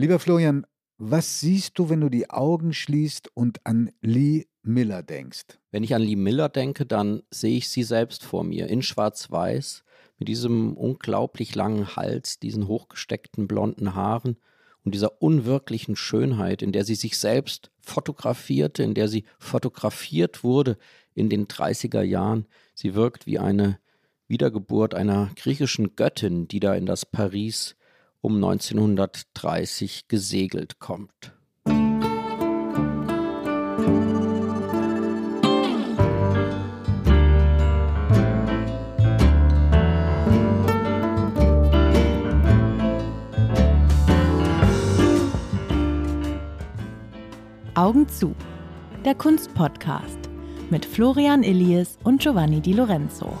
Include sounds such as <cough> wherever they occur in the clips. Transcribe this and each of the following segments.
Lieber Florian, was siehst du, wenn du die Augen schließt und an Lee Miller denkst? Wenn ich an Lee Miller denke, dann sehe ich sie selbst vor mir in Schwarz-Weiß mit diesem unglaublich langen Hals, diesen hochgesteckten blonden Haaren und dieser unwirklichen Schönheit, in der sie sich selbst fotografierte, in der sie fotografiert wurde in den 30er Jahren. Sie wirkt wie eine Wiedergeburt einer griechischen Göttin, die da in das Paris um 1930 gesegelt kommt. Augen zu. Der Kunstpodcast mit Florian Illies und Giovanni Di Lorenzo.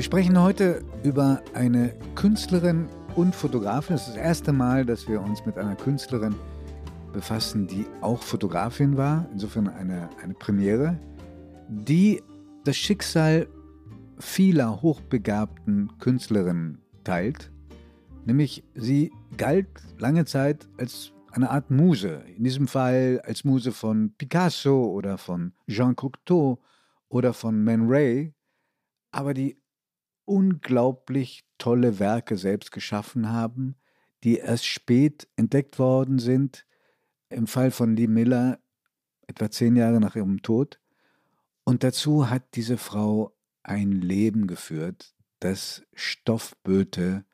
Wir sprechen heute über eine Künstlerin und Fotografin. Es ist das erste Mal, dass wir uns mit einer Künstlerin befassen, die auch Fotografin war. Insofern eine, eine Premiere, die das Schicksal vieler hochbegabten Künstlerinnen teilt. Nämlich sie galt lange Zeit als eine Art Muse. In diesem Fall als Muse von Picasso oder von Jean Cocteau oder von Man Ray. Aber die unglaublich tolle Werke selbst geschaffen haben, die erst spät entdeckt worden sind. Im Fall von Lee Miller etwa zehn Jahre nach ihrem Tod. Und dazu hat diese Frau ein Leben geführt, das Stoff böte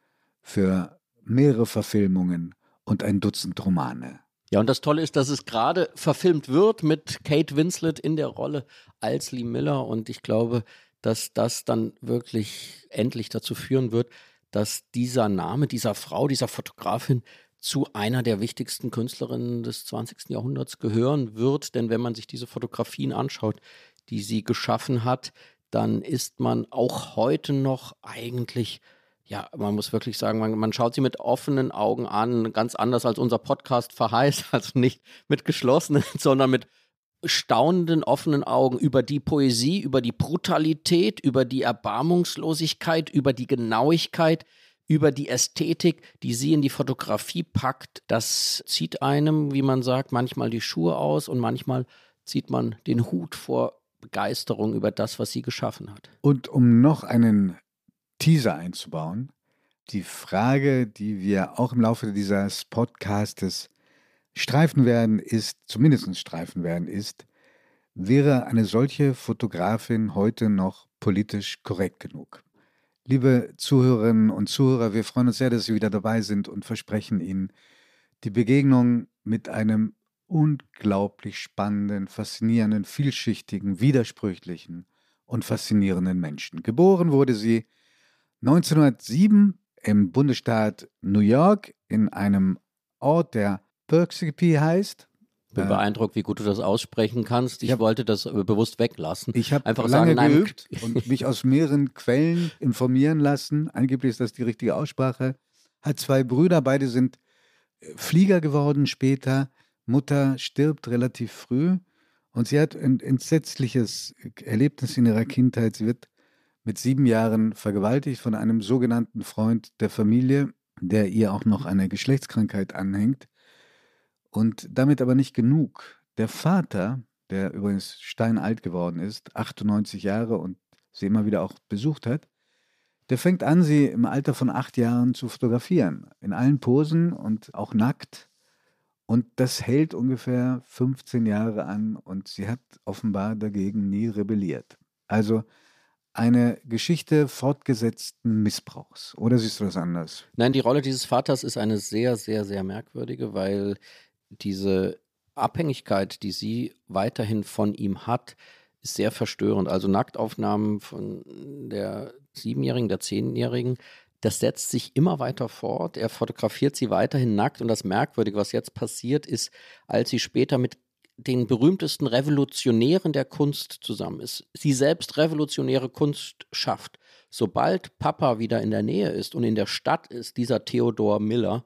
für mehrere Verfilmungen und ein Dutzend Romane. Ja, und das Tolle ist, dass es gerade verfilmt wird mit Kate Winslet in der Rolle als Lee Miller. Und ich glaube, dass das dann wirklich endlich dazu führen wird, dass dieser Name dieser Frau, dieser Fotografin zu einer der wichtigsten Künstlerinnen des 20. Jahrhunderts gehören wird. Denn wenn man sich diese Fotografien anschaut, die sie geschaffen hat, dann ist man auch heute noch eigentlich ja, man muss wirklich sagen, man, man, schaut sie mit offenen Augen an, ganz anders als unser Podcast verheißt, <laughs> also nicht mit geschlossenen, sondern mit staunenden, offenen Augen über die Poesie, über die Brutalität, über die Erbarmungslosigkeit, über die Genauigkeit, über die Ästhetik, die sie in die Fotografie packt. Das zieht einem, wie man sagt, manchmal die Schuhe aus und manchmal zieht man den Hut vor Begeisterung über das, was sie geschaffen hat. Und um noch einen Teaser einzubauen, die Frage, die wir auch im Laufe dieses Podcastes streifen werden, ist, zumindest streifen werden, ist, wäre eine solche Fotografin heute noch politisch korrekt genug? Liebe Zuhörerinnen und Zuhörer, wir freuen uns sehr, dass Sie wieder dabei sind und versprechen Ihnen die Begegnung mit einem unglaublich spannenden, faszinierenden, vielschichtigen, widersprüchlichen und faszinierenden Menschen. Geboren wurde sie 1907 im Bundesstaat New York in einem Ort, der Perksippi heißt. Bin äh, beeindruckt, wie gut du das aussprechen kannst. Ich ja, wollte das äh, bewusst weglassen. Ich habe lange sagen, geübt <laughs> und mich aus mehreren Quellen informieren lassen. Angeblich ist das die richtige Aussprache. Hat zwei Brüder, beide sind äh, Flieger geworden später. Mutter stirbt relativ früh und sie hat ein entsetzliches Erlebnis in ihrer Kindheit. Sie wird mit sieben Jahren vergewaltigt von einem sogenannten Freund der Familie, der ihr auch noch eine Geschlechtskrankheit anhängt. Und damit aber nicht genug. Der Vater, der übrigens steinalt geworden ist, 98 Jahre und sie immer wieder auch besucht hat, der fängt an, sie im Alter von acht Jahren zu fotografieren. In allen Posen und auch nackt. Und das hält ungefähr 15 Jahre an und sie hat offenbar dagegen nie rebelliert. Also eine Geschichte fortgesetzten Missbrauchs. Oder siehst du das anders? Nein, die Rolle dieses Vaters ist eine sehr, sehr, sehr merkwürdige, weil diese Abhängigkeit, die sie weiterhin von ihm hat, ist sehr verstörend. Also Nacktaufnahmen von der Siebenjährigen, der Zehnjährigen, das setzt sich immer weiter fort. Er fotografiert sie weiterhin nackt. Und das Merkwürdige, was jetzt passiert, ist, als sie später mit den berühmtesten Revolutionären der Kunst zusammen ist, sie selbst revolutionäre Kunst schafft. Sobald Papa wieder in der Nähe ist und in der Stadt ist, dieser Theodor Miller,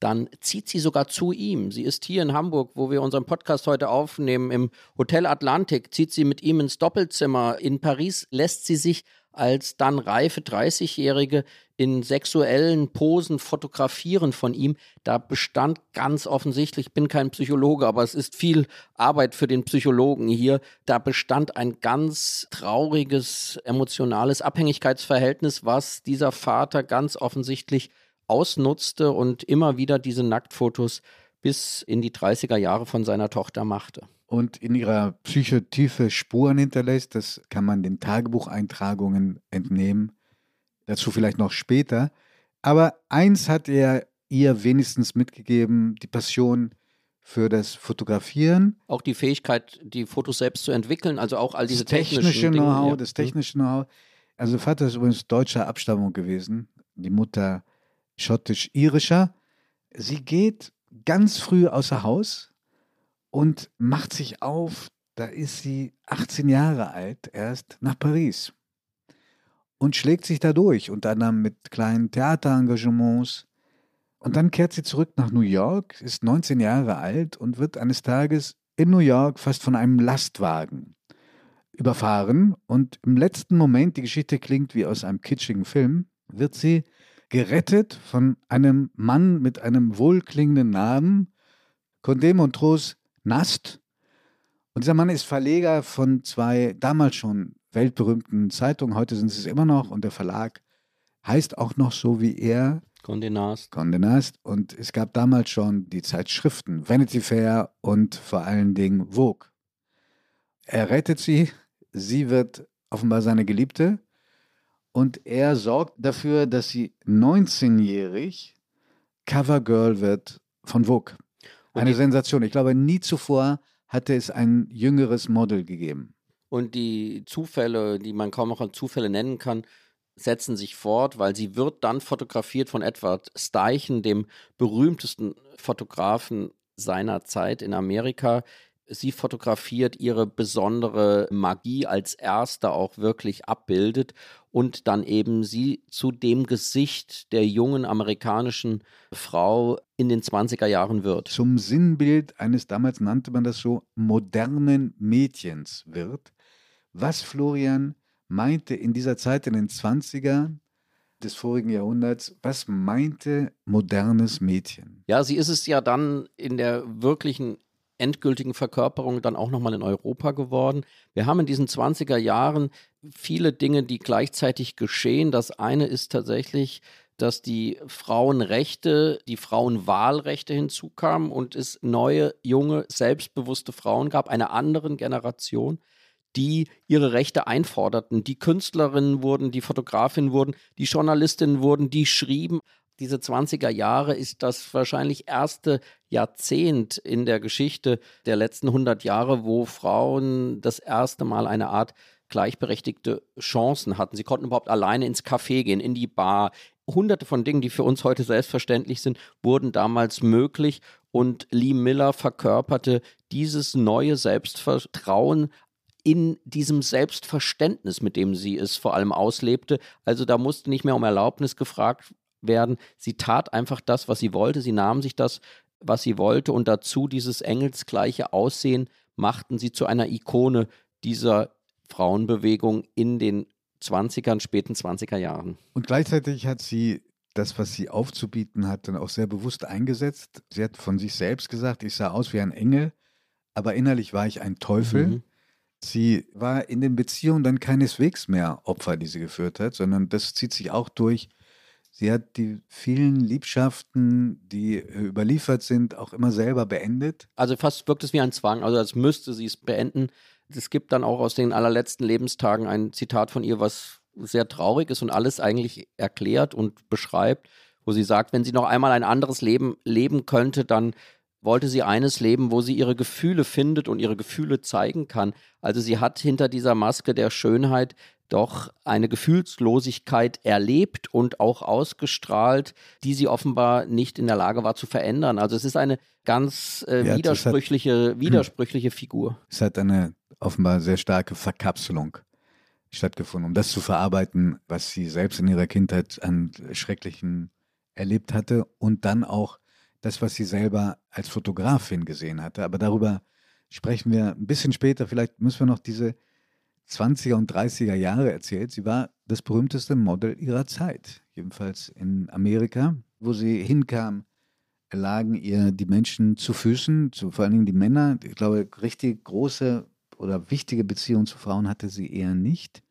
dann zieht sie sogar zu ihm. Sie ist hier in Hamburg, wo wir unseren Podcast heute aufnehmen, im Hotel Atlantik, zieht sie mit ihm ins Doppelzimmer. In Paris lässt sie sich als dann reife 30-Jährige in sexuellen Posen fotografieren von ihm. Da bestand ganz offensichtlich, ich bin kein Psychologe, aber es ist viel Arbeit für den Psychologen hier, da bestand ein ganz trauriges, emotionales Abhängigkeitsverhältnis, was dieser Vater ganz offensichtlich ausnutzte und immer wieder diese Nacktfotos bis in die 30er Jahre von seiner Tochter machte. Und in ihrer Psyche tiefe Spuren hinterlässt, das kann man den Tagebucheintragungen entnehmen. Dazu vielleicht noch später. Aber eins hat er ihr wenigstens mitgegeben, die Passion für das Fotografieren. Auch die Fähigkeit, die Fotos selbst zu entwickeln, also auch all diese das technische Know-how, das technische Know-how. Also Vater ist übrigens deutscher Abstammung gewesen, die Mutter schottisch-irischer. Sie geht ganz früh außer Haus und macht sich auf, da ist sie 18 Jahre alt, erst nach Paris und schlägt sich da durch, unter anderem mit kleinen Theaterengagements. Und dann kehrt sie zurück nach New York, ist 19 Jahre alt und wird eines Tages in New York fast von einem Lastwagen überfahren. Und im letzten Moment, die Geschichte klingt wie aus einem kitschigen Film, wird sie gerettet von einem Mann mit einem wohlklingenden Namen, Condé Montrose Nast. Und dieser Mann ist Verleger von zwei damals schon weltberühmten Zeitungen, heute sind sie es immer noch und der Verlag heißt auch noch so wie er. Condé Nast. Condé Nast. Und es gab damals schon die Zeitschriften Vanity Fair und vor allen Dingen Vogue. Er rettet sie, sie wird offenbar seine Geliebte und er sorgt dafür, dass sie 19-jährig Covergirl wird von Vogue. Eine Sensation. Ich glaube, nie zuvor hatte es ein jüngeres Model gegeben. Und die Zufälle, die man kaum noch als Zufälle nennen kann, setzen sich fort, weil sie wird dann fotografiert von Edward Steichen, dem berühmtesten Fotografen seiner Zeit in Amerika, sie fotografiert, ihre besondere Magie als erster auch wirklich abbildet und dann eben sie zu dem Gesicht der jungen amerikanischen Frau in den 20er Jahren wird. Zum Sinnbild eines, damals nannte man das so, modernen Mädchens wird. Was Florian meinte in dieser Zeit in den 20ern des vorigen Jahrhunderts, was meinte modernes Mädchen? Ja, sie ist es ja dann in der wirklichen endgültigen Verkörperung dann auch nochmal in Europa geworden. Wir haben in diesen 20er Jahren viele Dinge, die gleichzeitig geschehen. Das eine ist tatsächlich, dass die Frauenrechte, die Frauenwahlrechte hinzukamen und es neue, junge, selbstbewusste Frauen gab, einer anderen Generation, die ihre Rechte einforderten. Die Künstlerinnen wurden, die Fotografinnen wurden, die Journalistinnen wurden, die schrieben diese 20er Jahre ist das wahrscheinlich erste Jahrzehnt in der Geschichte der letzten 100 Jahre, wo Frauen das erste Mal eine Art gleichberechtigte Chancen hatten. Sie konnten überhaupt alleine ins Café gehen, in die Bar. Hunderte von Dingen, die für uns heute selbstverständlich sind, wurden damals möglich. Und Lee Miller verkörperte dieses neue Selbstvertrauen in diesem Selbstverständnis, mit dem sie es vor allem auslebte. Also da musste nicht mehr um Erlaubnis gefragt werden. Sie tat einfach das, was sie wollte. Sie nahm sich das, was sie wollte und dazu dieses engelsgleiche Aussehen machten sie zu einer Ikone dieser Frauenbewegung in den 20ern, späten 20er Jahren. Und gleichzeitig hat sie das, was sie aufzubieten hat, dann auch sehr bewusst eingesetzt. Sie hat von sich selbst gesagt, ich sah aus wie ein Engel, aber innerlich war ich ein Teufel. Mhm. Sie war in den Beziehungen dann keineswegs mehr Opfer, die sie geführt hat, sondern das zieht sich auch durch Sie hat die vielen Liebschaften, die äh, überliefert sind, auch immer selber beendet. Also fast wirkt es wie ein Zwang, also als müsste sie es beenden. Es gibt dann auch aus den allerletzten Lebenstagen ein Zitat von ihr, was sehr traurig ist und alles eigentlich erklärt und beschreibt, wo sie sagt, wenn sie noch einmal ein anderes Leben leben könnte, dann wollte sie eines leben, wo sie ihre Gefühle findet und ihre Gefühle zeigen kann. Also sie hat hinter dieser Maske der Schönheit doch eine Gefühlslosigkeit erlebt und auch ausgestrahlt, die sie offenbar nicht in der Lage war zu verändern. Also es ist eine ganz äh, ja, widersprüchliche, hat, widersprüchliche Figur. Es hat eine offenbar sehr starke Verkapselung stattgefunden, um das zu verarbeiten, was sie selbst in ihrer Kindheit an Schrecklichen erlebt hatte und dann auch das, was sie selber als Fotografin gesehen hatte. Aber darüber sprechen wir ein bisschen später. Vielleicht müssen wir noch diese 20er und 30er Jahre erzählt. Sie war das berühmteste Model ihrer Zeit, jedenfalls in Amerika, wo sie hinkam. Lagen ihr die Menschen zu Füßen, zu, vor allen Dingen die Männer. Ich glaube, richtig große oder wichtige Beziehungen zu Frauen hatte sie eher nicht.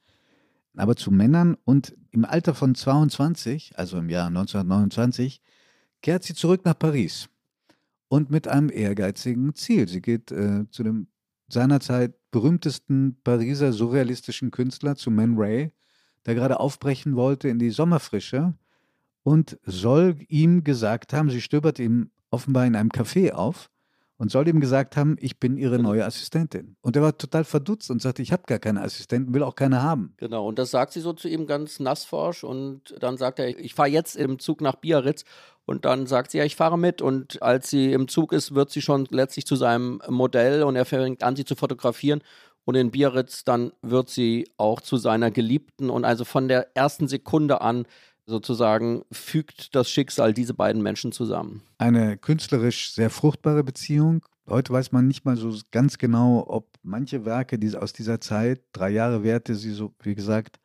Aber zu Männern und im Alter von 22, also im Jahr 1929, kehrt sie zurück nach Paris und mit einem ehrgeizigen Ziel. Sie geht äh, zu dem seinerzeit berühmtesten Pariser surrealistischen Künstler, zu Man Ray, der gerade aufbrechen wollte in die Sommerfrische und soll ihm gesagt haben, sie stöbert ihm offenbar in einem Café auf und soll ihm gesagt haben, ich bin ihre neue Assistentin. Und er war total verdutzt und sagte, ich habe gar keine Assistenten, will auch keine haben. Genau, und das sagt sie so zu ihm ganz nassforsch und dann sagt er, ich fahre jetzt im Zug nach Biarritz und dann sagt sie, ja, ich fahre mit. Und als sie im Zug ist, wird sie schon letztlich zu seinem Modell und er fängt an, sie zu fotografieren. Und in Biarritz dann wird sie auch zu seiner Geliebten. Und also von der ersten Sekunde an sozusagen fügt das Schicksal diese beiden Menschen zusammen. Eine künstlerisch sehr fruchtbare Beziehung. Heute weiß man nicht mal so ganz genau, ob manche Werke die aus dieser Zeit, drei Jahre Werte, sie so, wie gesagt,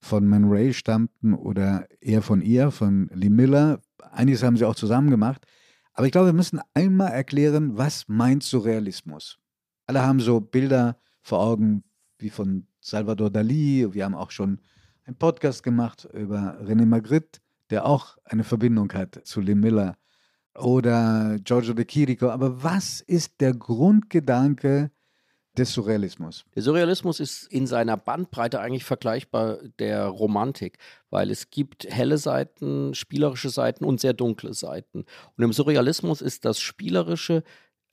von Man Ray stammten oder eher von ihr, von Lee Miller. Einiges haben sie auch zusammen gemacht. Aber ich glaube, wir müssen einmal erklären, was meint Surrealismus? Alle haben so Bilder vor Augen wie von Salvador Dali. Wir haben auch schon einen Podcast gemacht über René Magritte, der auch eine Verbindung hat zu Lee Miller oder Giorgio de Chirico. Aber was ist der Grundgedanke des Surrealismus? Der Surrealismus ist in seiner Bandbreite eigentlich vergleichbar der Romantik, weil es gibt helle Seiten, spielerische Seiten und sehr dunkle Seiten. Und im Surrealismus ist das Spielerische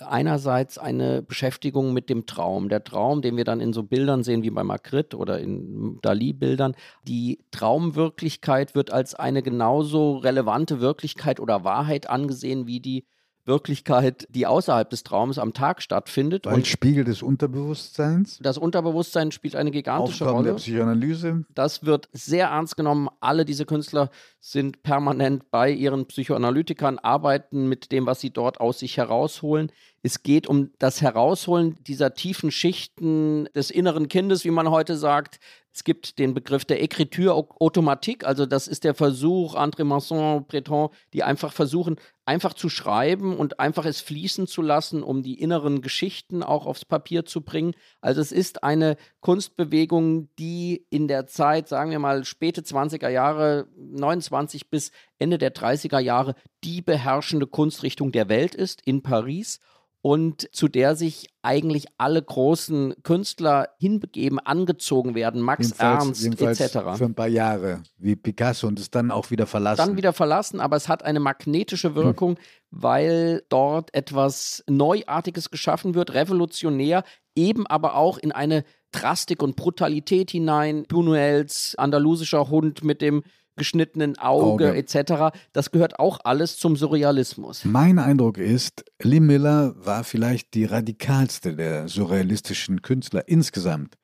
einerseits eine Beschäftigung mit dem Traum. Der Traum, den wir dann in so Bildern sehen wie bei Magritte oder in Dali-Bildern. Die Traumwirklichkeit wird als eine genauso relevante Wirklichkeit oder Wahrheit angesehen wie die Wirklichkeit, die außerhalb des Traums am Tag stattfindet. Weil und Spiegel des Unterbewusstseins. Das Unterbewusstsein spielt eine gigantische Aufgaben Rolle. der Psychoanalyse. Das wird sehr ernst genommen. Alle diese Künstler sind permanent bei ihren Psychoanalytikern, arbeiten mit dem, was sie dort aus sich herausholen. Es geht um das Herausholen dieser tiefen Schichten des inneren Kindes, wie man heute sagt. Es gibt den Begriff der Écriture automatique, also das ist der Versuch, André Masson, Breton, die einfach versuchen, einfach zu schreiben und einfach es fließen zu lassen, um die inneren Geschichten auch aufs Papier zu bringen. Also es ist eine Kunstbewegung, die in der Zeit, sagen wir mal, späte 20er Jahre, 29 bis Ende der 30er Jahre, die beherrschende Kunstrichtung der Welt ist in Paris und zu der sich eigentlich alle großen Künstler hinbegeben, angezogen werden, Max jedenfalls, Ernst jedenfalls etc. Für ein paar Jahre, wie Picasso und es dann auch wieder verlassen. Dann wieder verlassen, aber es hat eine magnetische Wirkung, hm. weil dort etwas Neuartiges geschaffen wird, revolutionär, eben aber auch in eine Drastik und Brutalität hinein. Buñuels andalusischer Hund mit dem geschnittenen Auge, Auge. etc. Das gehört auch alles zum Surrealismus. Mein Eindruck ist, Lee Miller war vielleicht die radikalste der surrealistischen Künstler insgesamt.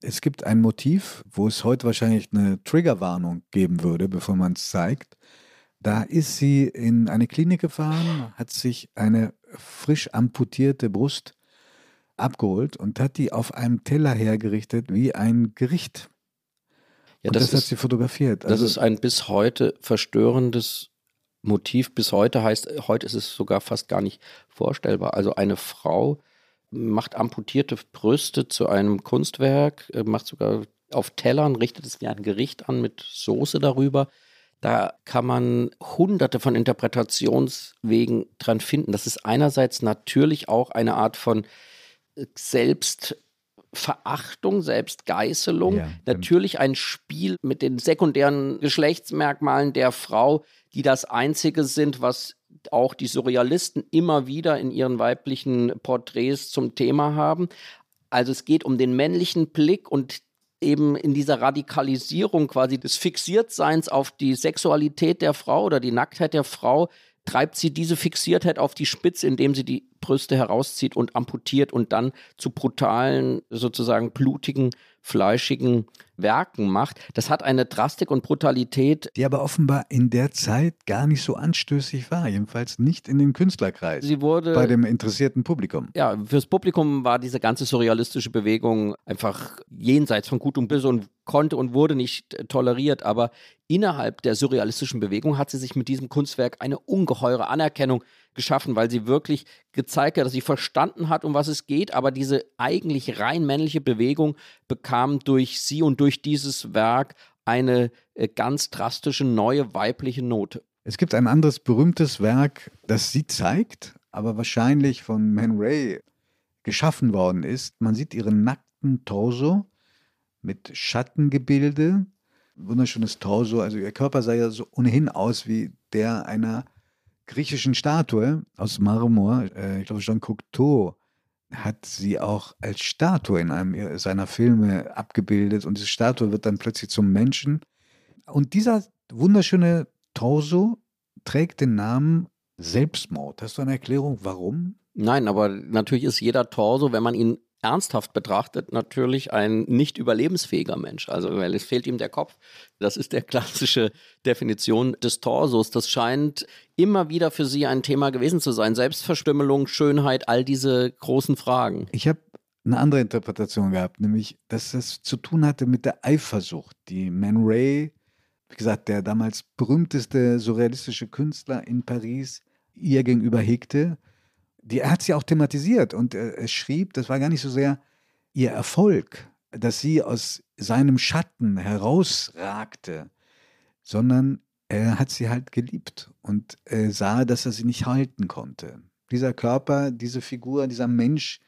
Es gibt ein Motiv, wo es heute wahrscheinlich eine Triggerwarnung geben würde, bevor man es zeigt. Da ist sie in eine Klinik gefahren, hat sich eine frisch amputierte Brust abgeholt und hat die auf einem Teller hergerichtet wie ein Gericht. Ja, das, das ist, hat sie fotografiert. Also, das ist ein bis heute verstörendes Motiv. Bis heute heißt, heute ist es sogar fast gar nicht vorstellbar. Also eine Frau macht amputierte Brüste zu einem Kunstwerk, äh, macht sogar auf Tellern, richtet es wie ein Gericht an mit Soße darüber. Da kann man hunderte von Interpretationswegen dran finden. Das ist einerseits natürlich auch eine Art von Selbst Verachtung, Selbstgeißelung, ja, natürlich ein Spiel mit den sekundären Geschlechtsmerkmalen der Frau, die das Einzige sind, was auch die Surrealisten immer wieder in ihren weiblichen Porträts zum Thema haben. Also es geht um den männlichen Blick und eben in dieser Radikalisierung quasi des Fixiertseins auf die Sexualität der Frau oder die Nacktheit der Frau treibt sie diese Fixiertheit auf die Spitze, indem sie die Brüste herauszieht und amputiert und dann zu brutalen, sozusagen blutigen, fleischigen Werken macht. Das hat eine Drastik und Brutalität. Die aber offenbar in der Zeit gar nicht so anstößig war, jedenfalls nicht in den Künstlerkreis. Sie wurde bei dem interessierten Publikum. Ja, fürs Publikum war diese ganze surrealistische Bewegung einfach jenseits von Gut und Böse und konnte und wurde nicht äh, toleriert, aber innerhalb der surrealistischen Bewegung hat sie sich mit diesem Kunstwerk eine ungeheure Anerkennung geschaffen, weil sie wirklich gezeigt hat, dass sie verstanden hat, um was es geht, aber diese eigentlich rein männliche Bewegung bekam durch sie und durch dieses Werk eine äh, ganz drastische neue weibliche Note. Es gibt ein anderes berühmtes Werk, das sie zeigt, aber wahrscheinlich von Man Ray geschaffen worden ist. Man sieht ihren nackten Torso mit Schattengebilde, wunderschönes Torso. Also ihr Körper sah ja so ohnehin aus wie der einer griechischen Statue aus Marmor. Äh, ich glaube, Jean Cocteau hat sie auch als Statue in einem seiner Filme abgebildet und diese Statue wird dann plötzlich zum Menschen. Und dieser wunderschöne Torso trägt den Namen Selbstmord. Hast du eine Erklärung, warum? Nein, aber natürlich ist jeder Torso, wenn man ihn ernsthaft betrachtet natürlich ein nicht überlebensfähiger Mensch. Also, weil es fehlt ihm der Kopf. Das ist der klassische Definition des Torsos. Das scheint immer wieder für Sie ein Thema gewesen zu sein. Selbstverstümmelung, Schönheit, all diese großen Fragen. Ich habe eine andere Interpretation gehabt, nämlich, dass es zu tun hatte mit der Eifersucht, die Man Ray, wie gesagt, der damals berühmteste surrealistische Künstler in Paris, ihr gegenüber hegte die, er hat sie auch thematisiert und äh, er schrieb, das war gar nicht so sehr ihr Erfolg, dass sie aus seinem Schatten herausragte, sondern er hat sie halt geliebt und äh, sah, dass er sie nicht halten konnte. Dieser Körper, diese Figur, dieser Mensch,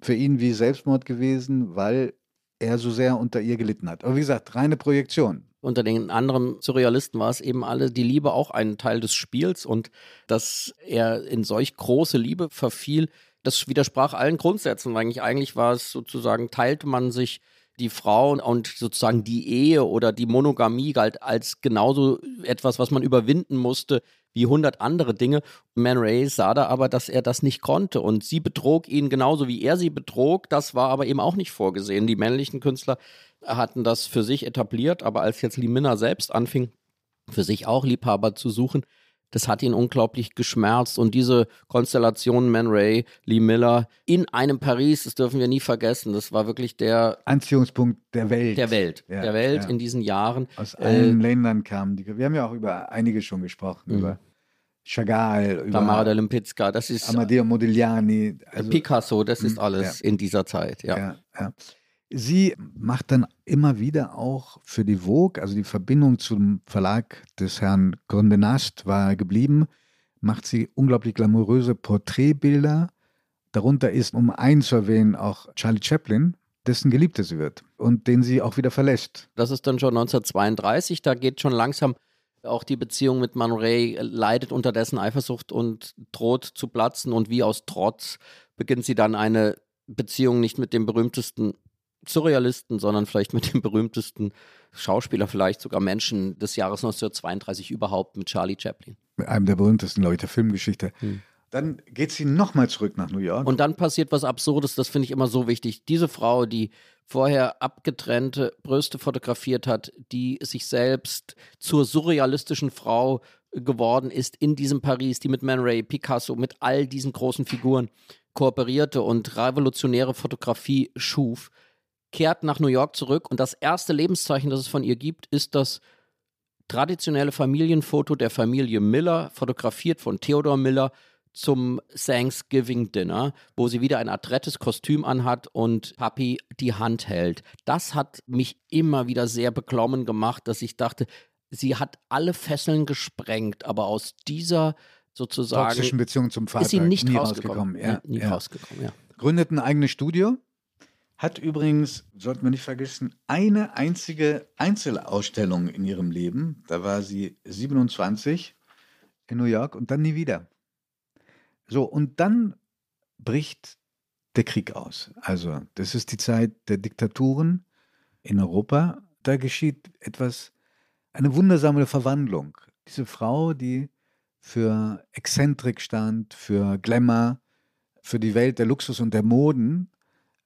für ihn wie Selbstmord gewesen, weil er so sehr unter ihr gelitten hat. Aber wie gesagt, reine Projektion unter den anderen Surrealisten war es eben alle die Liebe auch ein Teil des Spiels und dass er in solch große Liebe verfiel, das widersprach allen Grundsätzen. Eigentlich, eigentlich war es sozusagen, teilte man sich die Frau und sozusagen die Ehe oder die Monogamie galt als genauso etwas, was man überwinden musste wie hundert andere Dinge. Man Ray sah da aber, dass er das nicht konnte und sie betrog ihn genauso wie er sie betrog. Das war aber eben auch nicht vorgesehen. Die männlichen Künstler hatten das für sich etabliert, aber als jetzt Lee Minna selbst anfing, für sich auch Liebhaber zu suchen, das hat ihn unglaublich geschmerzt. Und diese Konstellation Man Ray, Lee Miller in einem Paris, das dürfen wir nie vergessen. Das war wirklich der Anziehungspunkt der Welt. Der Welt. Ja, der Welt ja. in diesen Jahren. Aus allen äh, Ländern kamen die. Wir haben ja auch über einige schon gesprochen. Mhm. Über Chagall, über Tamara de Lempicka, das ist Amadeo Modigliani. Also, Picasso, das ist mhm, alles ja. in dieser Zeit, ja, ja. Sie macht dann immer wieder auch für die Vogue, also die Verbindung zum Verlag des Herrn Condé war geblieben, macht sie unglaublich glamouröse Porträtbilder. Darunter ist, um einen zu erwähnen, auch Charlie Chaplin, dessen Geliebte sie wird und den sie auch wieder verlässt. Das ist dann schon 1932, da geht schon langsam auch die Beziehung mit Man Ray leidet unter dessen Eifersucht und droht zu platzen und wie aus Trotz beginnt sie dann eine Beziehung nicht mit dem berühmtesten Surrealisten, sondern vielleicht mit dem berühmtesten Schauspieler, vielleicht sogar Menschen des Jahres 1932 überhaupt, mit Charlie Chaplin. Mit einem der berühmtesten, glaube ich, der Filmgeschichte. Hm. Dann geht sie nochmal zurück nach New York. Und dann passiert was Absurdes, das finde ich immer so wichtig. Diese Frau, die vorher abgetrennte Brüste fotografiert hat, die sich selbst zur surrealistischen Frau geworden ist in diesem Paris, die mit Man Ray, Picasso, mit all diesen großen Figuren kooperierte und revolutionäre Fotografie schuf, kehrt nach New York zurück und das erste Lebenszeichen, das es von ihr gibt, ist das traditionelle Familienfoto der Familie Miller, fotografiert von Theodore Miller zum Thanksgiving Dinner, wo sie wieder ein adrettes Kostüm anhat und Papi die Hand hält. Das hat mich immer wieder sehr beklommen gemacht, dass ich dachte, sie hat alle Fesseln gesprengt, aber aus dieser sozusagen toxischen Beziehung zum Vater ist sie nicht nie rausgekommen. rausgekommen. Ja, nie ja. rausgekommen, ja. Gründet ein eigenes Studio, hat übrigens, sollten wir nicht vergessen, eine einzige Einzelausstellung in ihrem Leben. Da war sie 27 in New York und dann nie wieder. So, und dann bricht der Krieg aus. Also, das ist die Zeit der Diktaturen in Europa. Da geschieht etwas, eine wundersame Verwandlung. Diese Frau, die für Exzentrik stand, für Glamour, für die Welt der Luxus und der Moden.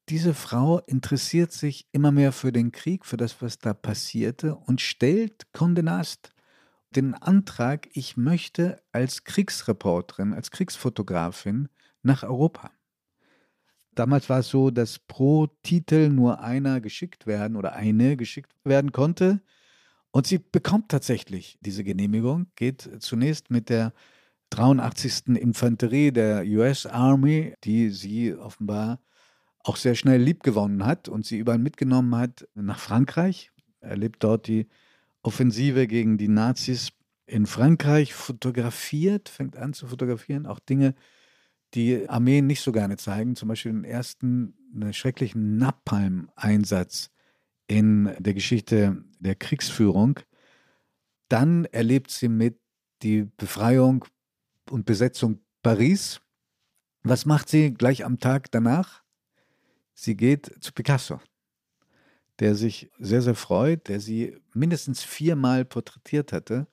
Diese Frau interessiert sich immer mehr für den Krieg, für das, was da passierte und stellt Condé Nast den Antrag, ich möchte als Kriegsreporterin, als Kriegsfotografin nach Europa. Damals war es so, dass pro Titel nur einer geschickt werden oder eine geschickt werden konnte. Und sie bekommt tatsächlich diese Genehmigung, geht zunächst mit der 83. Infanterie der US Army, die sie offenbar auch sehr schnell liebgewonnen hat und sie überall mitgenommen hat nach Frankreich, erlebt dort die Offensive gegen die Nazis in Frankreich, fotografiert, fängt an zu fotografieren, auch Dinge, die Armeen nicht so gerne zeigen, zum Beispiel den ersten schrecklichen Napalm-Einsatz in der Geschichte der Kriegsführung. Dann erlebt sie mit die Befreiung und Besetzung Paris. Was macht sie gleich am Tag danach? Sie geht zu Picasso, der sich sehr, sehr freut, der sie mindestens viermal porträtiert hatte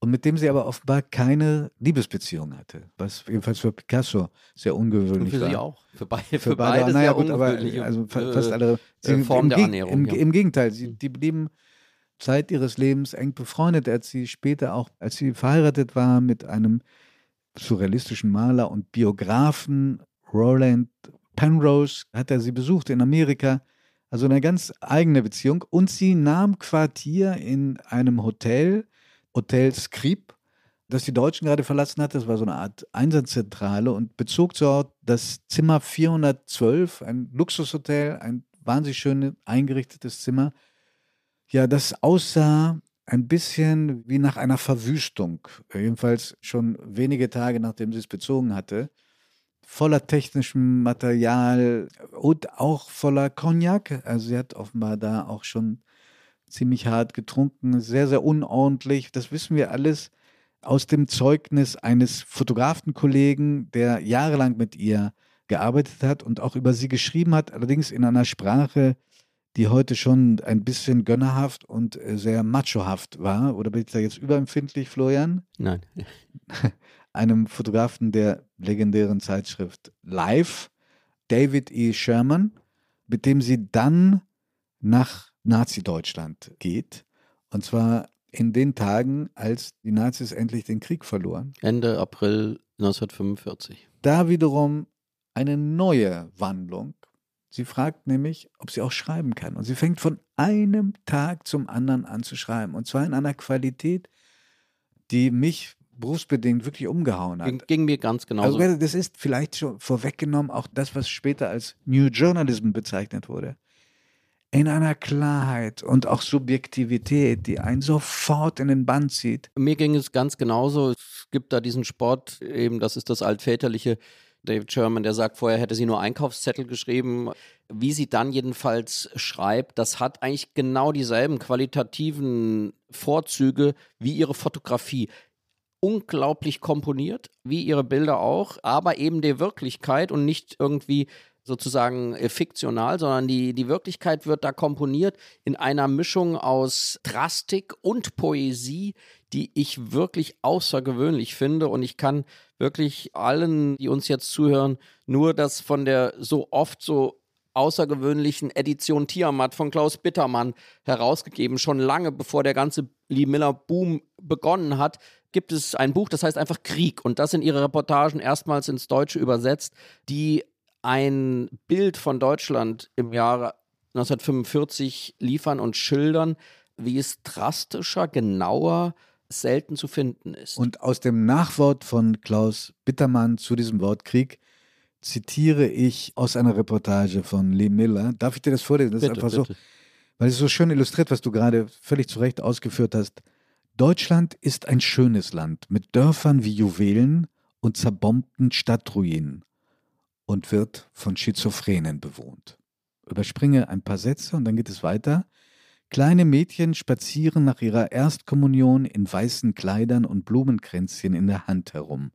und mit dem sie aber offenbar keine Liebesbeziehung hatte, was jedenfalls für Picasso sehr ungewöhnlich war. für sie auch. Für, beide, für, für beide, beide naja, gut, aber also äh, fast alle sie, Form im, der Annäherung. Im, ja. Im Gegenteil, sie, die blieben Zeit ihres Lebens eng befreundet. Hat sie später auch, als sie verheiratet war mit einem surrealistischen Maler und Biografen, Roland Penrose, hat er sie besucht in Amerika. Also eine ganz eigene Beziehung. Und sie nahm Quartier in einem Hotel, Hotel Scrip, das die Deutschen gerade verlassen hat. Das war so eine Art Einsatzzentrale und bezog dort das Zimmer 412, ein Luxushotel, ein wahnsinnig schön eingerichtetes Zimmer. Ja, das aussah ein bisschen wie nach einer Verwüstung. Jedenfalls schon wenige Tage nachdem sie es bezogen hatte. Voller technischem Material und auch voller Cognac. Also sie hat offenbar da auch schon ziemlich hart getrunken, sehr, sehr unordentlich. Das wissen wir alles aus dem Zeugnis eines Fotografenkollegen, der jahrelang mit ihr gearbeitet hat und auch über sie geschrieben hat, allerdings in einer Sprache, die heute schon ein bisschen gönnerhaft und äh, sehr machohaft war. Oder bin ich da jetzt überempfindlich, Florian? Nein. <laughs> Einem Fotografen der legendären Zeitschrift Live, David E. Sherman, mit dem sie dann nach Nazi-Deutschland geht. Und zwar in den Tagen, als die Nazis endlich den Krieg verloren. Ende April 1945. Da wiederum eine neue Wandlung. Sie fragt nämlich, ob sie auch schreiben kann. Und sie fängt von einem Tag zum anderen an zu schreiben. Und zwar in einer Qualität, die mich berufsbedingt wirklich umgehauen hat. Ging, ging mir ganz genauso. Also das ist vielleicht schon vorweggenommen auch das, was später als New Journalism bezeichnet wurde. In einer Klarheit und auch Subjektivität, die einen sofort in den Bann zieht. Mir ging es ganz genauso. Es gibt da diesen Sport, eben, das ist das altväterliche. David Sherman, der sagt, vorher hätte sie nur Einkaufszettel geschrieben. Wie sie dann jedenfalls schreibt, das hat eigentlich genau dieselben qualitativen Vorzüge wie ihre Fotografie. Unglaublich komponiert, wie ihre Bilder auch, aber eben der Wirklichkeit und nicht irgendwie sozusagen äh, fiktional, sondern die, die Wirklichkeit wird da komponiert in einer Mischung aus Drastik und Poesie, die ich wirklich außergewöhnlich finde. Und ich kann wirklich allen, die uns jetzt zuhören, nur das von der so oft so außergewöhnlichen Edition Tiamat von Klaus Bittermann herausgegeben, schon lange bevor der ganze Lee Miller Boom begonnen hat, gibt es ein Buch, das heißt einfach Krieg und das sind ihre Reportagen erstmals ins Deutsche übersetzt, die ein Bild von Deutschland im Jahre 1945 liefern und schildern, wie es drastischer, genauer, selten zu finden ist. Und aus dem Nachwort von Klaus Bittermann zu diesem Wort Krieg zitiere ich aus einer Reportage von Lee Miller. Darf ich dir das vorlesen? Das bitte, ist einfach bitte. so, weil es so schön illustriert, was du gerade völlig zu Recht ausgeführt hast. Deutschland ist ein schönes Land mit Dörfern wie Juwelen und zerbombten Stadtruinen und wird von Schizophrenen bewohnt. Überspringe ein paar Sätze und dann geht es weiter. Kleine Mädchen spazieren nach ihrer Erstkommunion in weißen Kleidern und Blumenkränzchen in der Hand herum.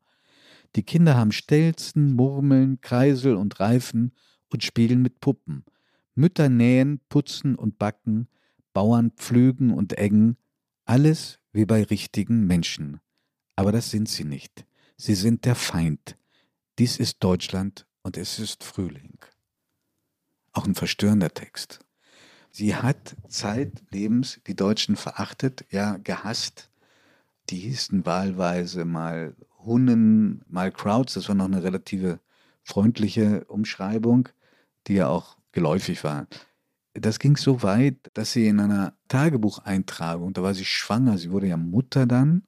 Die Kinder haben Stelzen, Murmeln, Kreisel und Reifen und spielen mit Puppen. Mütter nähen, putzen und backen, Bauern pflügen und eggen, alles wie bei richtigen Menschen. Aber das sind sie nicht. Sie sind der Feind. Dies ist Deutschland und es ist Frühling. Auch ein verstörender Text. Sie hat zeitlebens die Deutschen verachtet, ja gehasst. Die hießen wahlweise mal Hunnen, mal Krauts, das war noch eine relative freundliche Umschreibung, die ja auch geläufig war. Das ging so weit, dass sie in einer Tagebucheintragung, da war sie schwanger, sie wurde ja Mutter dann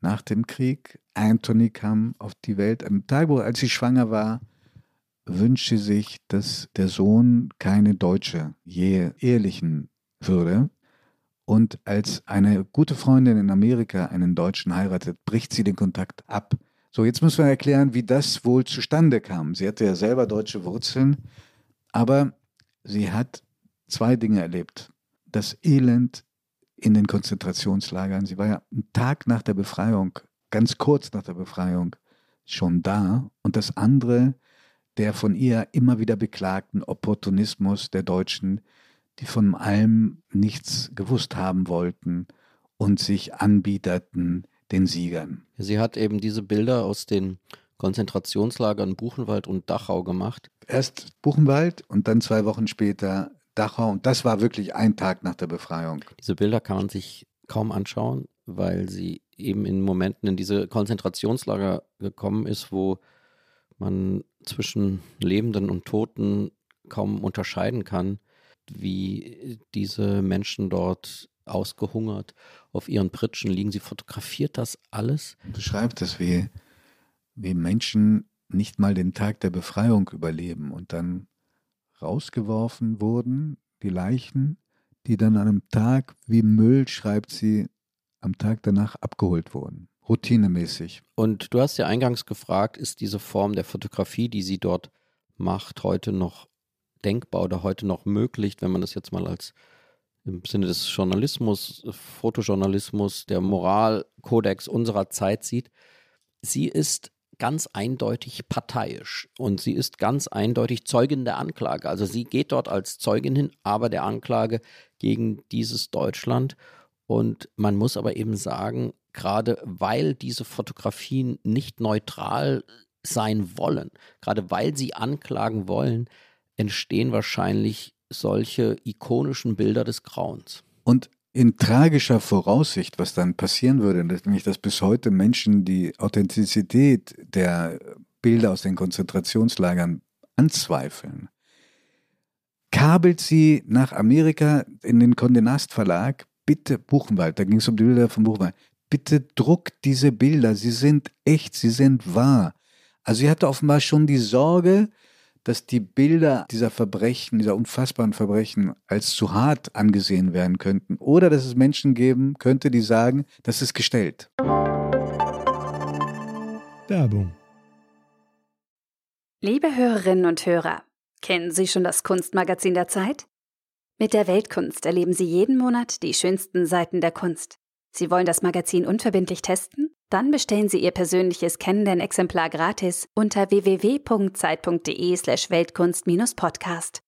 nach dem Krieg. Anthony kam auf die Welt. Im Tagebuch, als sie schwanger war, wünschte sich, dass der Sohn keine Deutsche je ehelichen würde. Und als eine gute Freundin in Amerika einen Deutschen heiratet, bricht sie den Kontakt ab. So, jetzt müssen wir erklären, wie das wohl zustande kam. Sie hatte ja selber deutsche Wurzeln, aber sie hat zwei Dinge erlebt. Das Elend in den Konzentrationslagern. Sie war ja einen Tag nach der Befreiung, ganz kurz nach der Befreiung, schon da. Und das andere, der von ihr immer wieder beklagten Opportunismus der Deutschen, die von allem nichts gewusst haben wollten und sich anbieterten den Siegern. Sie hat eben diese Bilder aus den Konzentrationslagern Buchenwald und Dachau gemacht. Erst Buchenwald und dann zwei Wochen später Dachau. Und das war wirklich ein Tag nach der Befreiung. Diese Bilder kann man sich kaum anschauen, weil sie eben in Momenten in diese Konzentrationslager gekommen ist, wo man zwischen Lebenden und Toten kaum unterscheiden kann, wie diese Menschen dort ausgehungert auf ihren Pritschen liegen. Sie fotografiert das alles. Beschreibt es, wie, wie Menschen nicht mal den Tag der Befreiung überleben und dann rausgeworfen wurden, die Leichen, die dann an einem Tag wie Müll, schreibt sie, am Tag danach abgeholt wurden. Routinemäßig. Und du hast ja eingangs gefragt, ist diese Form der Fotografie, die sie dort macht, heute noch denkbar oder heute noch möglich, wenn man das jetzt mal als im Sinne des Journalismus, Fotojournalismus, der Moralkodex unserer Zeit sieht. Sie ist ganz eindeutig parteiisch und sie ist ganz eindeutig Zeugin der Anklage. Also sie geht dort als Zeugin hin, aber der Anklage gegen dieses Deutschland. Und man muss aber eben sagen, gerade weil diese Fotografien nicht neutral sein wollen, gerade weil sie anklagen wollen, entstehen wahrscheinlich solche ikonischen Bilder des Grauens. Und in tragischer Voraussicht, was dann passieren würde, nämlich dass bis heute Menschen die Authentizität der Bilder aus den Konzentrationslagern anzweifeln, kabelt sie nach Amerika in den Kondenast Verlag, bitte Buchenwald, da ging es um die Bilder von Buchenwald, bitte druckt diese Bilder, sie sind echt, sie sind wahr. Also sie hatte offenbar schon die Sorge, dass die Bilder dieser Verbrechen, dieser unfassbaren Verbrechen als zu hart angesehen werden könnten. Oder dass es Menschen geben könnte, die sagen, das ist gestellt. Werbung. Liebe Hörerinnen und Hörer, kennen Sie schon das Kunstmagazin der Zeit? Mit der Weltkunst erleben Sie jeden Monat die schönsten Seiten der Kunst. Sie wollen das Magazin unverbindlich testen? Dann bestellen Sie Ihr persönliches Kennenden-Exemplar gratis unter www.zeit.de/slash Weltkunst-Podcast.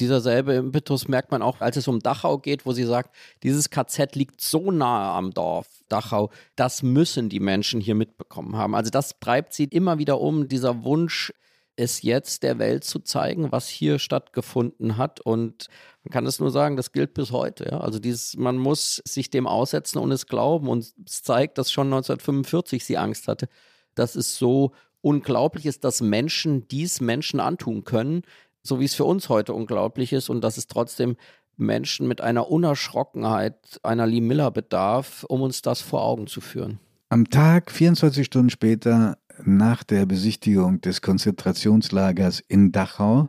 Dieser selbe Impetus merkt man auch, als es um Dachau geht, wo sie sagt, dieses KZ liegt so nahe am Dorf Dachau, das müssen die Menschen hier mitbekommen haben. Also das treibt sie immer wieder um, dieser Wunsch, es jetzt der Welt zu zeigen, was hier stattgefunden hat. Und man kann es nur sagen, das gilt bis heute. Ja? Also dieses, man muss sich dem aussetzen und es glauben. Und es zeigt, dass schon 1945 sie Angst hatte, dass es so unglaublich ist, dass Menschen dies Menschen antun können, so wie es für uns heute unglaublich ist und dass es trotzdem Menschen mit einer Unerschrockenheit einer Lee Miller bedarf, um uns das vor Augen zu führen. Am Tag, 24 Stunden später, nach der Besichtigung des Konzentrationslagers in Dachau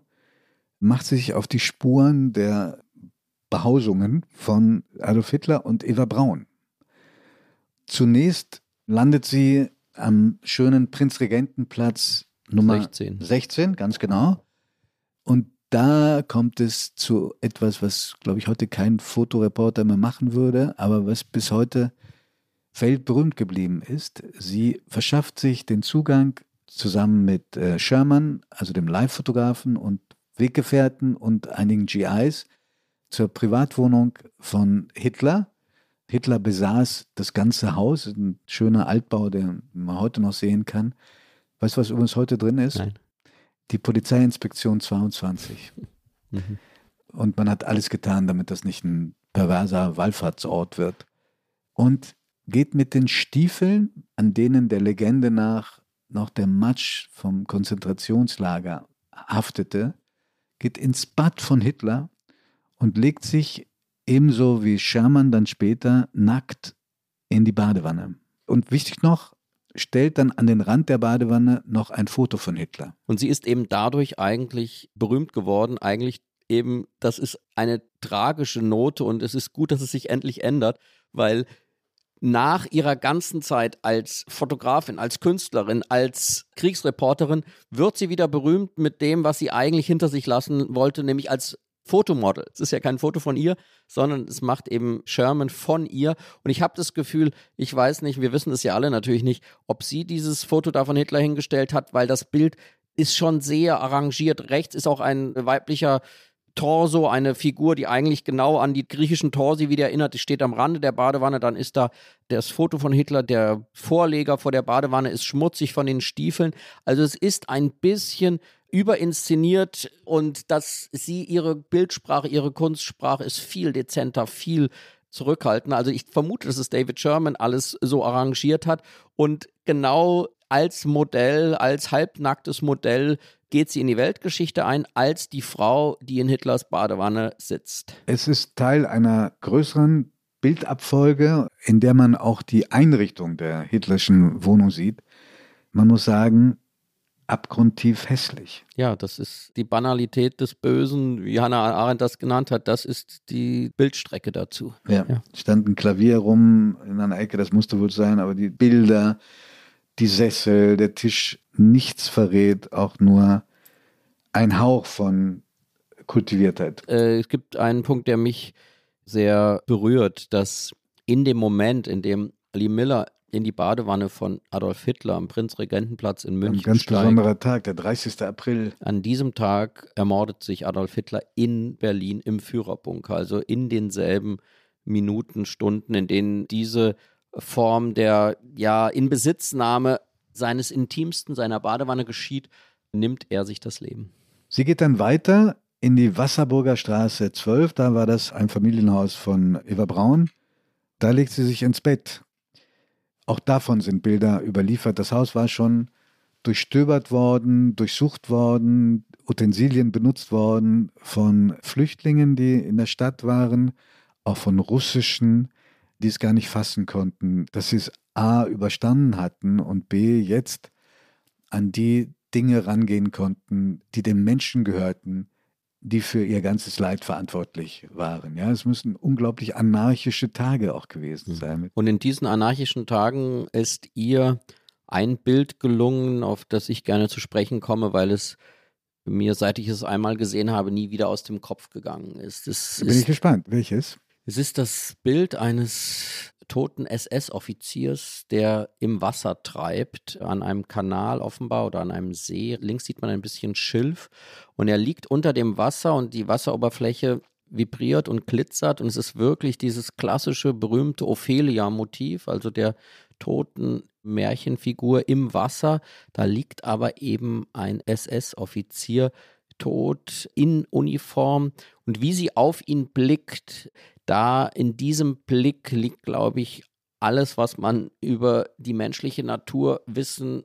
macht sie sich auf die Spuren der Behausungen von Adolf Hitler und Eva Braun. Zunächst landet sie am schönen Prinzregentenplatz Nummer 16. 16, ganz genau. Und da kommt es zu etwas, was, glaube ich, heute kein Fotoreporter mehr machen würde, aber was bis heute weltberühmt geblieben ist. Sie verschafft sich den Zugang zusammen mit äh, Sherman, also dem Live-Fotografen und Weggefährten und einigen GIs zur Privatwohnung von Hitler. Hitler besaß das ganze Haus, ein schöner Altbau, den man heute noch sehen kann. Weißt du, was übrigens heute drin ist? Nein. Die Polizeiinspektion 22. <laughs> Mhm. Und man hat alles getan, damit das nicht ein perverser Wallfahrtsort wird. Und geht mit den Stiefeln, an denen der Legende nach noch der Matsch vom Konzentrationslager haftete, geht ins Bad von Hitler und legt sich ebenso wie Sherman dann später nackt in die Badewanne. Und wichtig noch, stellt dann an den Rand der Badewanne noch ein Foto von Hitler. Und sie ist eben dadurch eigentlich berühmt geworden, eigentlich eben, das ist eine tragische Note und es ist gut, dass es sich endlich ändert, weil nach ihrer ganzen Zeit als Fotografin, als Künstlerin, als Kriegsreporterin wird sie wieder berühmt mit dem, was sie eigentlich hinter sich lassen wollte, nämlich als Fotomodel. Es ist ja kein Foto von ihr, sondern es macht eben Sherman von ihr. Und ich habe das Gefühl, ich weiß nicht, wir wissen es ja alle natürlich nicht, ob sie dieses Foto da von Hitler hingestellt hat, weil das Bild ist schon sehr arrangiert. Rechts ist auch ein weiblicher Torso, eine Figur, die eigentlich genau an die griechischen Torsi wieder erinnert. Die steht am Rande der Badewanne, dann ist da das Foto von Hitler, der Vorleger vor der Badewanne ist schmutzig von den Stiefeln. Also es ist ein bisschen überinszeniert und dass sie ihre Bildsprache, ihre Kunstsprache ist viel dezenter, viel zurückhaltender. Also ich vermute, dass es David Sherman alles so arrangiert hat und genau als Modell, als halbnacktes Modell geht sie in die Weltgeschichte ein als die Frau, die in Hitlers Badewanne sitzt. Es ist Teil einer größeren Bildabfolge, in der man auch die Einrichtung der hitlerschen Wohnung sieht. Man muss sagen, abgrundtief hässlich. Ja, das ist die Banalität des Bösen, wie Hannah Arendt das genannt hat. Das ist die Bildstrecke dazu. Ja, ja. stand ein Klavier rum in einer Ecke, das musste wohl sein, aber die Bilder, die Sessel, der Tisch, nichts verrät, auch nur ein Hauch von Kultiviertheit. Äh, es gibt einen Punkt, der mich sehr berührt, dass in dem Moment, in dem Lee Miller in die Badewanne von Adolf Hitler am Prinzregentenplatz in München. Ein ganz steigt. besonderer Tag, der 30. April. An diesem Tag ermordet sich Adolf Hitler in Berlin im Führerbunker, also in denselben Minuten, Stunden, in denen diese Form der ja Inbesitznahme seines Intimsten, seiner Badewanne geschieht, nimmt er sich das Leben. Sie geht dann weiter in die Wasserburger Straße 12, da war das ein Familienhaus von Eva Braun. Da legt sie sich ins Bett. Auch davon sind Bilder überliefert. Das Haus war schon durchstöbert worden, durchsucht worden, Utensilien benutzt worden von Flüchtlingen, die in der Stadt waren, auch von russischen die es gar nicht fassen konnten, dass sie es A überstanden hatten und B jetzt an die Dinge rangehen konnten, die dem Menschen gehörten, die für ihr ganzes Leid verantwortlich waren. Ja, es müssen unglaublich anarchische Tage auch gewesen hm. sein. Und in diesen anarchischen Tagen ist ihr ein Bild gelungen, auf das ich gerne zu sprechen komme, weil es mir, seit ich es einmal gesehen habe, nie wieder aus dem Kopf gegangen ist. Es Bin ich gespannt. Welches? Es ist das Bild eines toten SS-Offiziers, der im Wasser treibt, an einem Kanal offenbar oder an einem See. Links sieht man ein bisschen Schilf und er liegt unter dem Wasser und die Wasseroberfläche vibriert und glitzert und es ist wirklich dieses klassische, berühmte Ophelia-Motiv, also der toten Märchenfigur im Wasser. Da liegt aber eben ein SS-Offizier tot in Uniform und wie sie auf ihn blickt, da in diesem Blick liegt, glaube ich, alles, was man über die menschliche Natur wissen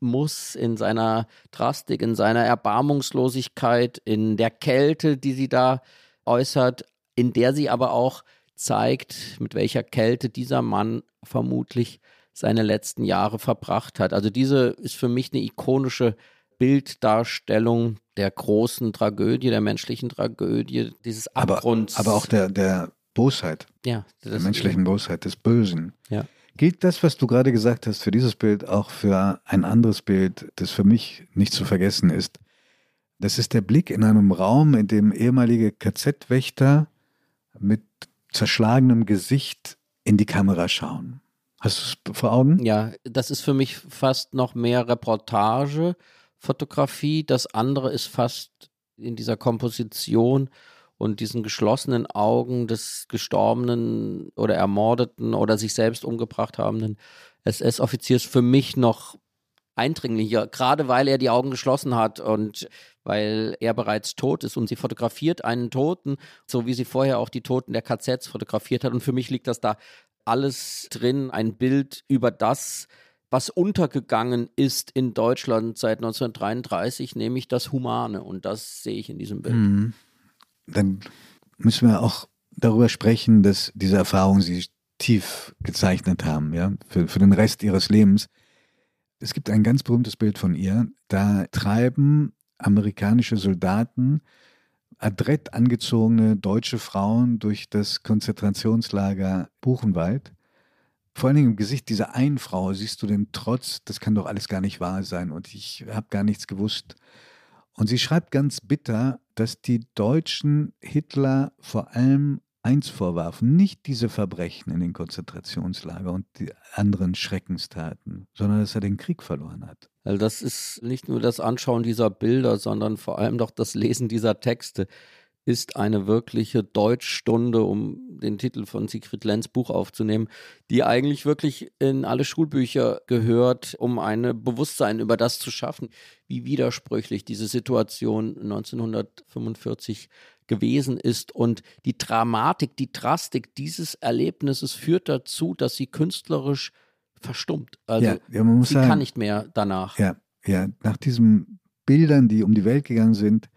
muss, in seiner Drastik, in seiner Erbarmungslosigkeit, in der Kälte, die sie da äußert, in der sie aber auch zeigt, mit welcher Kälte dieser Mann vermutlich seine letzten Jahre verbracht hat. Also diese ist für mich eine ikonische Bilddarstellung der großen Tragödie, der menschlichen Tragödie, dieses Abgrunds. Aber, aber auch der, der Bosheit. Ja. Der menschlichen Bosheit, des Bösen. Ja. Gilt das, was du gerade gesagt hast, für dieses Bild auch für ein anderes Bild, das für mich nicht zu vergessen ist? Das ist der Blick in einem Raum, in dem ehemalige KZ-Wächter mit zerschlagenem Gesicht in die Kamera schauen. Hast du es vor Augen? Ja, das ist für mich fast noch mehr Reportage Fotografie. Das andere ist fast in dieser Komposition und diesen geschlossenen Augen des gestorbenen oder ermordeten oder sich selbst umgebracht habenden SS-Offiziers für mich noch eindringlicher, gerade weil er die Augen geschlossen hat und weil er bereits tot ist und sie fotografiert einen Toten, so wie sie vorher auch die Toten der KZs fotografiert hat. Und für mich liegt das da alles drin, ein Bild über das, was untergegangen ist in Deutschland seit 1933, nämlich das Humane. Und das sehe ich in diesem Bild. Mhm dann müssen wir auch darüber sprechen, dass diese Erfahrungen sie tief gezeichnet haben, ja, für, für den Rest ihres Lebens. Es gibt ein ganz berühmtes Bild von ihr. Da treiben amerikanische Soldaten adrett angezogene deutsche Frauen durch das Konzentrationslager Buchenwald. Vor allen Dingen im Gesicht dieser einen Frau siehst du den Trotz, das kann doch alles gar nicht wahr sein und ich habe gar nichts gewusst. Und sie schreibt ganz bitter, dass die Deutschen Hitler vor allem eins vorwarfen, nicht diese Verbrechen in den Konzentrationslagern und die anderen Schreckenstaten, sondern dass er den Krieg verloren hat. Also das ist nicht nur das Anschauen dieser Bilder, sondern vor allem doch das Lesen dieser Texte ist eine wirkliche Deutschstunde, um den Titel von Siegfried Lenz Buch aufzunehmen, die eigentlich wirklich in alle Schulbücher gehört, um ein Bewusstsein über das zu schaffen, wie widersprüchlich diese Situation 1945 gewesen ist. Und die Dramatik, die Drastik dieses Erlebnisses führt dazu, dass sie künstlerisch verstummt. Also ja, ja, man muss sie sagen, kann nicht mehr danach. Ja, ja, nach diesen Bildern, die um die Welt gegangen sind,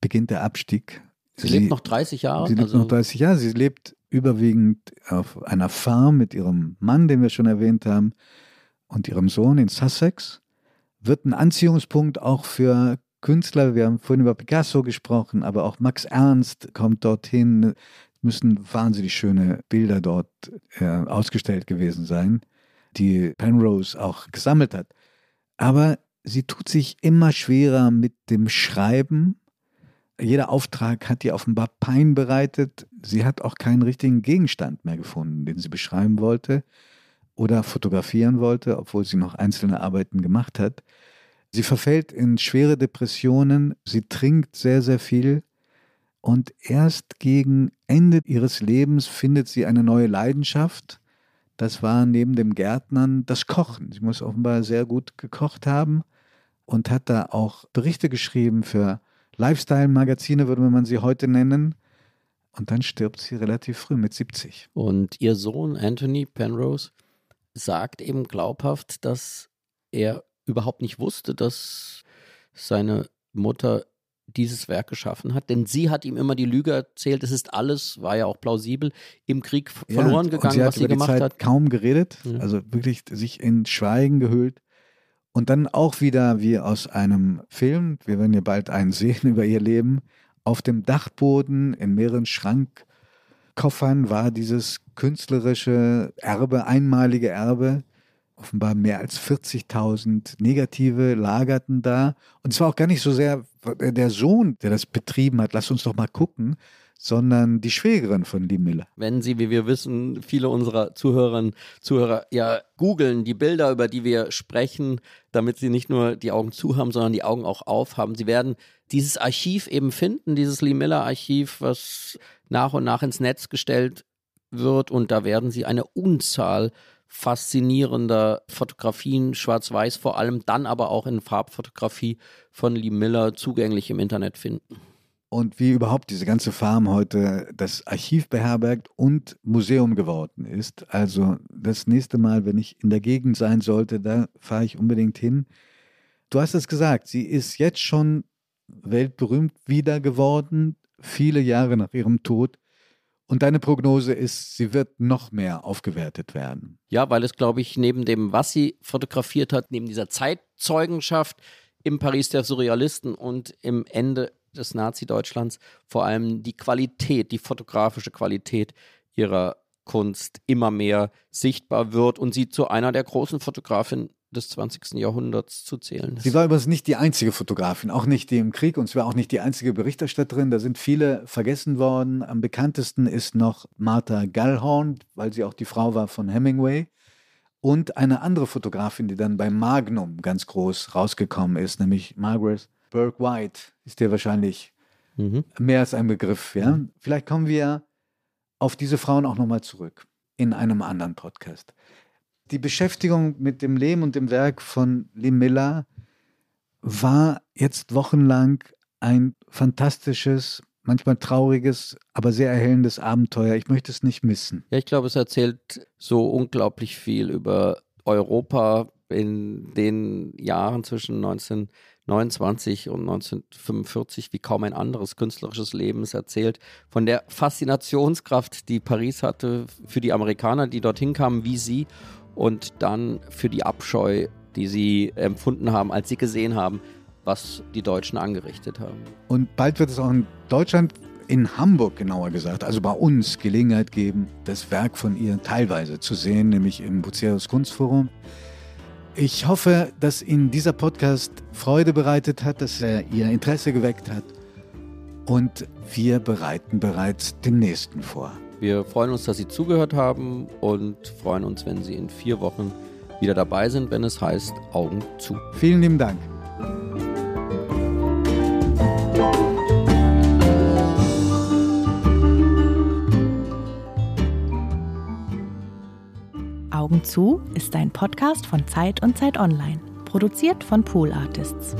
beginnt der Abstieg. Sie, sie lebt noch 30 Jahre? Sie lebt also noch 30 Jahre. Sie lebt überwiegend auf einer Farm mit ihrem Mann, den wir schon erwähnt haben, und ihrem Sohn in Sussex. Wird ein Anziehungspunkt auch für Künstler. Wir haben vorhin über Picasso gesprochen, aber auch Max Ernst kommt dorthin. Müssen wahnsinnig schöne Bilder dort äh, ausgestellt gewesen sein, die Penrose auch gesammelt hat. Aber sie tut sich immer schwerer mit dem Schreiben jeder Auftrag hat ihr offenbar Pein bereitet. Sie hat auch keinen richtigen Gegenstand mehr gefunden, den sie beschreiben wollte oder fotografieren wollte, obwohl sie noch einzelne Arbeiten gemacht hat. Sie verfällt in schwere Depressionen, sie trinkt sehr, sehr viel und erst gegen Ende ihres Lebens findet sie eine neue Leidenschaft. Das war neben dem Gärtnern das Kochen. Sie muss offenbar sehr gut gekocht haben und hat da auch Berichte geschrieben für Lifestyle-Magazine würde man sie heute nennen. Und dann stirbt sie relativ früh mit 70. Und ihr Sohn Anthony Penrose sagt eben glaubhaft, dass er überhaupt nicht wusste, dass seine Mutter dieses Werk geschaffen hat, denn sie hat ihm immer die Lüge erzählt, es ist alles, war ja auch plausibel, im Krieg verloren ja, gegangen, sie was sie gemacht Zeit hat. kaum geredet, ja. also wirklich sich in Schweigen gehüllt. Und dann auch wieder wie aus einem Film, wir werden ja bald einen sehen <laughs> über ihr Leben, auf dem Dachboden in mehreren Schrankkoffern war dieses künstlerische Erbe, einmalige Erbe. Offenbar mehr als 40.000 Negative lagerten da. Und es war auch gar nicht so sehr der Sohn, der das betrieben hat. Lass uns doch mal gucken, sondern die Schwägerin von Lee Miller. Wenn Sie, wie wir wissen, viele unserer Zuhörerinnen Zuhörer ja googeln, die Bilder, über die wir sprechen, damit sie nicht nur die Augen zu haben, sondern die Augen auch auf haben. Sie werden dieses Archiv eben finden, dieses Lee Miller Archiv, was nach und nach ins Netz gestellt wird und da werden Sie eine Unzahl faszinierender Fotografien, schwarz-weiß vor allem, dann aber auch in Farbfotografie von Lee Miller zugänglich im Internet finden und wie überhaupt diese ganze Farm heute das Archiv beherbergt und Museum geworden ist. Also das nächste Mal, wenn ich in der Gegend sein sollte, da fahre ich unbedingt hin. Du hast es gesagt, sie ist jetzt schon weltberühmt wieder geworden, viele Jahre nach ihrem Tod. Und deine Prognose ist, sie wird noch mehr aufgewertet werden. Ja, weil es, glaube ich, neben dem, was sie fotografiert hat, neben dieser Zeitzeugenschaft im Paris der Surrealisten und im Ende des Nazi-Deutschlands vor allem die Qualität, die fotografische Qualität ihrer Kunst immer mehr sichtbar wird und sie zu einer der großen Fotografinnen des 20. Jahrhunderts zu zählen ist. Sie war übrigens nicht die einzige Fotografin, auch nicht die im Krieg und sie war auch nicht die einzige Berichterstatterin. Da sind viele vergessen worden. Am bekanntesten ist noch Martha Gallhorn, weil sie auch die Frau war von Hemingway. Und eine andere Fotografin, die dann bei Magnum ganz groß rausgekommen ist, nämlich Margaret Burke White ist dir wahrscheinlich mhm. mehr als ein Begriff. Ja? Vielleicht kommen wir auf diese Frauen auch nochmal zurück in einem anderen Podcast. Die Beschäftigung mit dem Leben und dem Werk von Lee Miller war jetzt wochenlang ein fantastisches, manchmal trauriges, aber sehr erhellendes Abenteuer. Ich möchte es nicht missen. Ja, ich glaube, es erzählt so unglaublich viel über Europa in den Jahren zwischen 1929 und 1945 wie kaum ein anderes künstlerisches Leben. Es erzählt von der Faszinationskraft, die Paris hatte für die Amerikaner, die dorthin kamen wie sie und dann für die Abscheu, die sie empfunden haben, als sie gesehen haben, was die Deutschen angerichtet haben. Und bald wird es auch in Deutschland, in Hamburg genauer gesagt, also bei uns Gelegenheit geben, das Werk von ihr teilweise zu sehen, nämlich im Buceros Kunstforum. Ich hoffe, dass Ihnen dieser Podcast Freude bereitet hat, dass er Ihr Interesse geweckt hat. Und wir bereiten bereits den nächsten vor. Wir freuen uns, dass Sie zugehört haben und freuen uns, wenn Sie in vier Wochen wieder dabei sind, wenn es heißt Augen zu. Vielen lieben Dank. Augen zu ist ein Podcast von Zeit und Zeit Online, produziert von Pool Artists.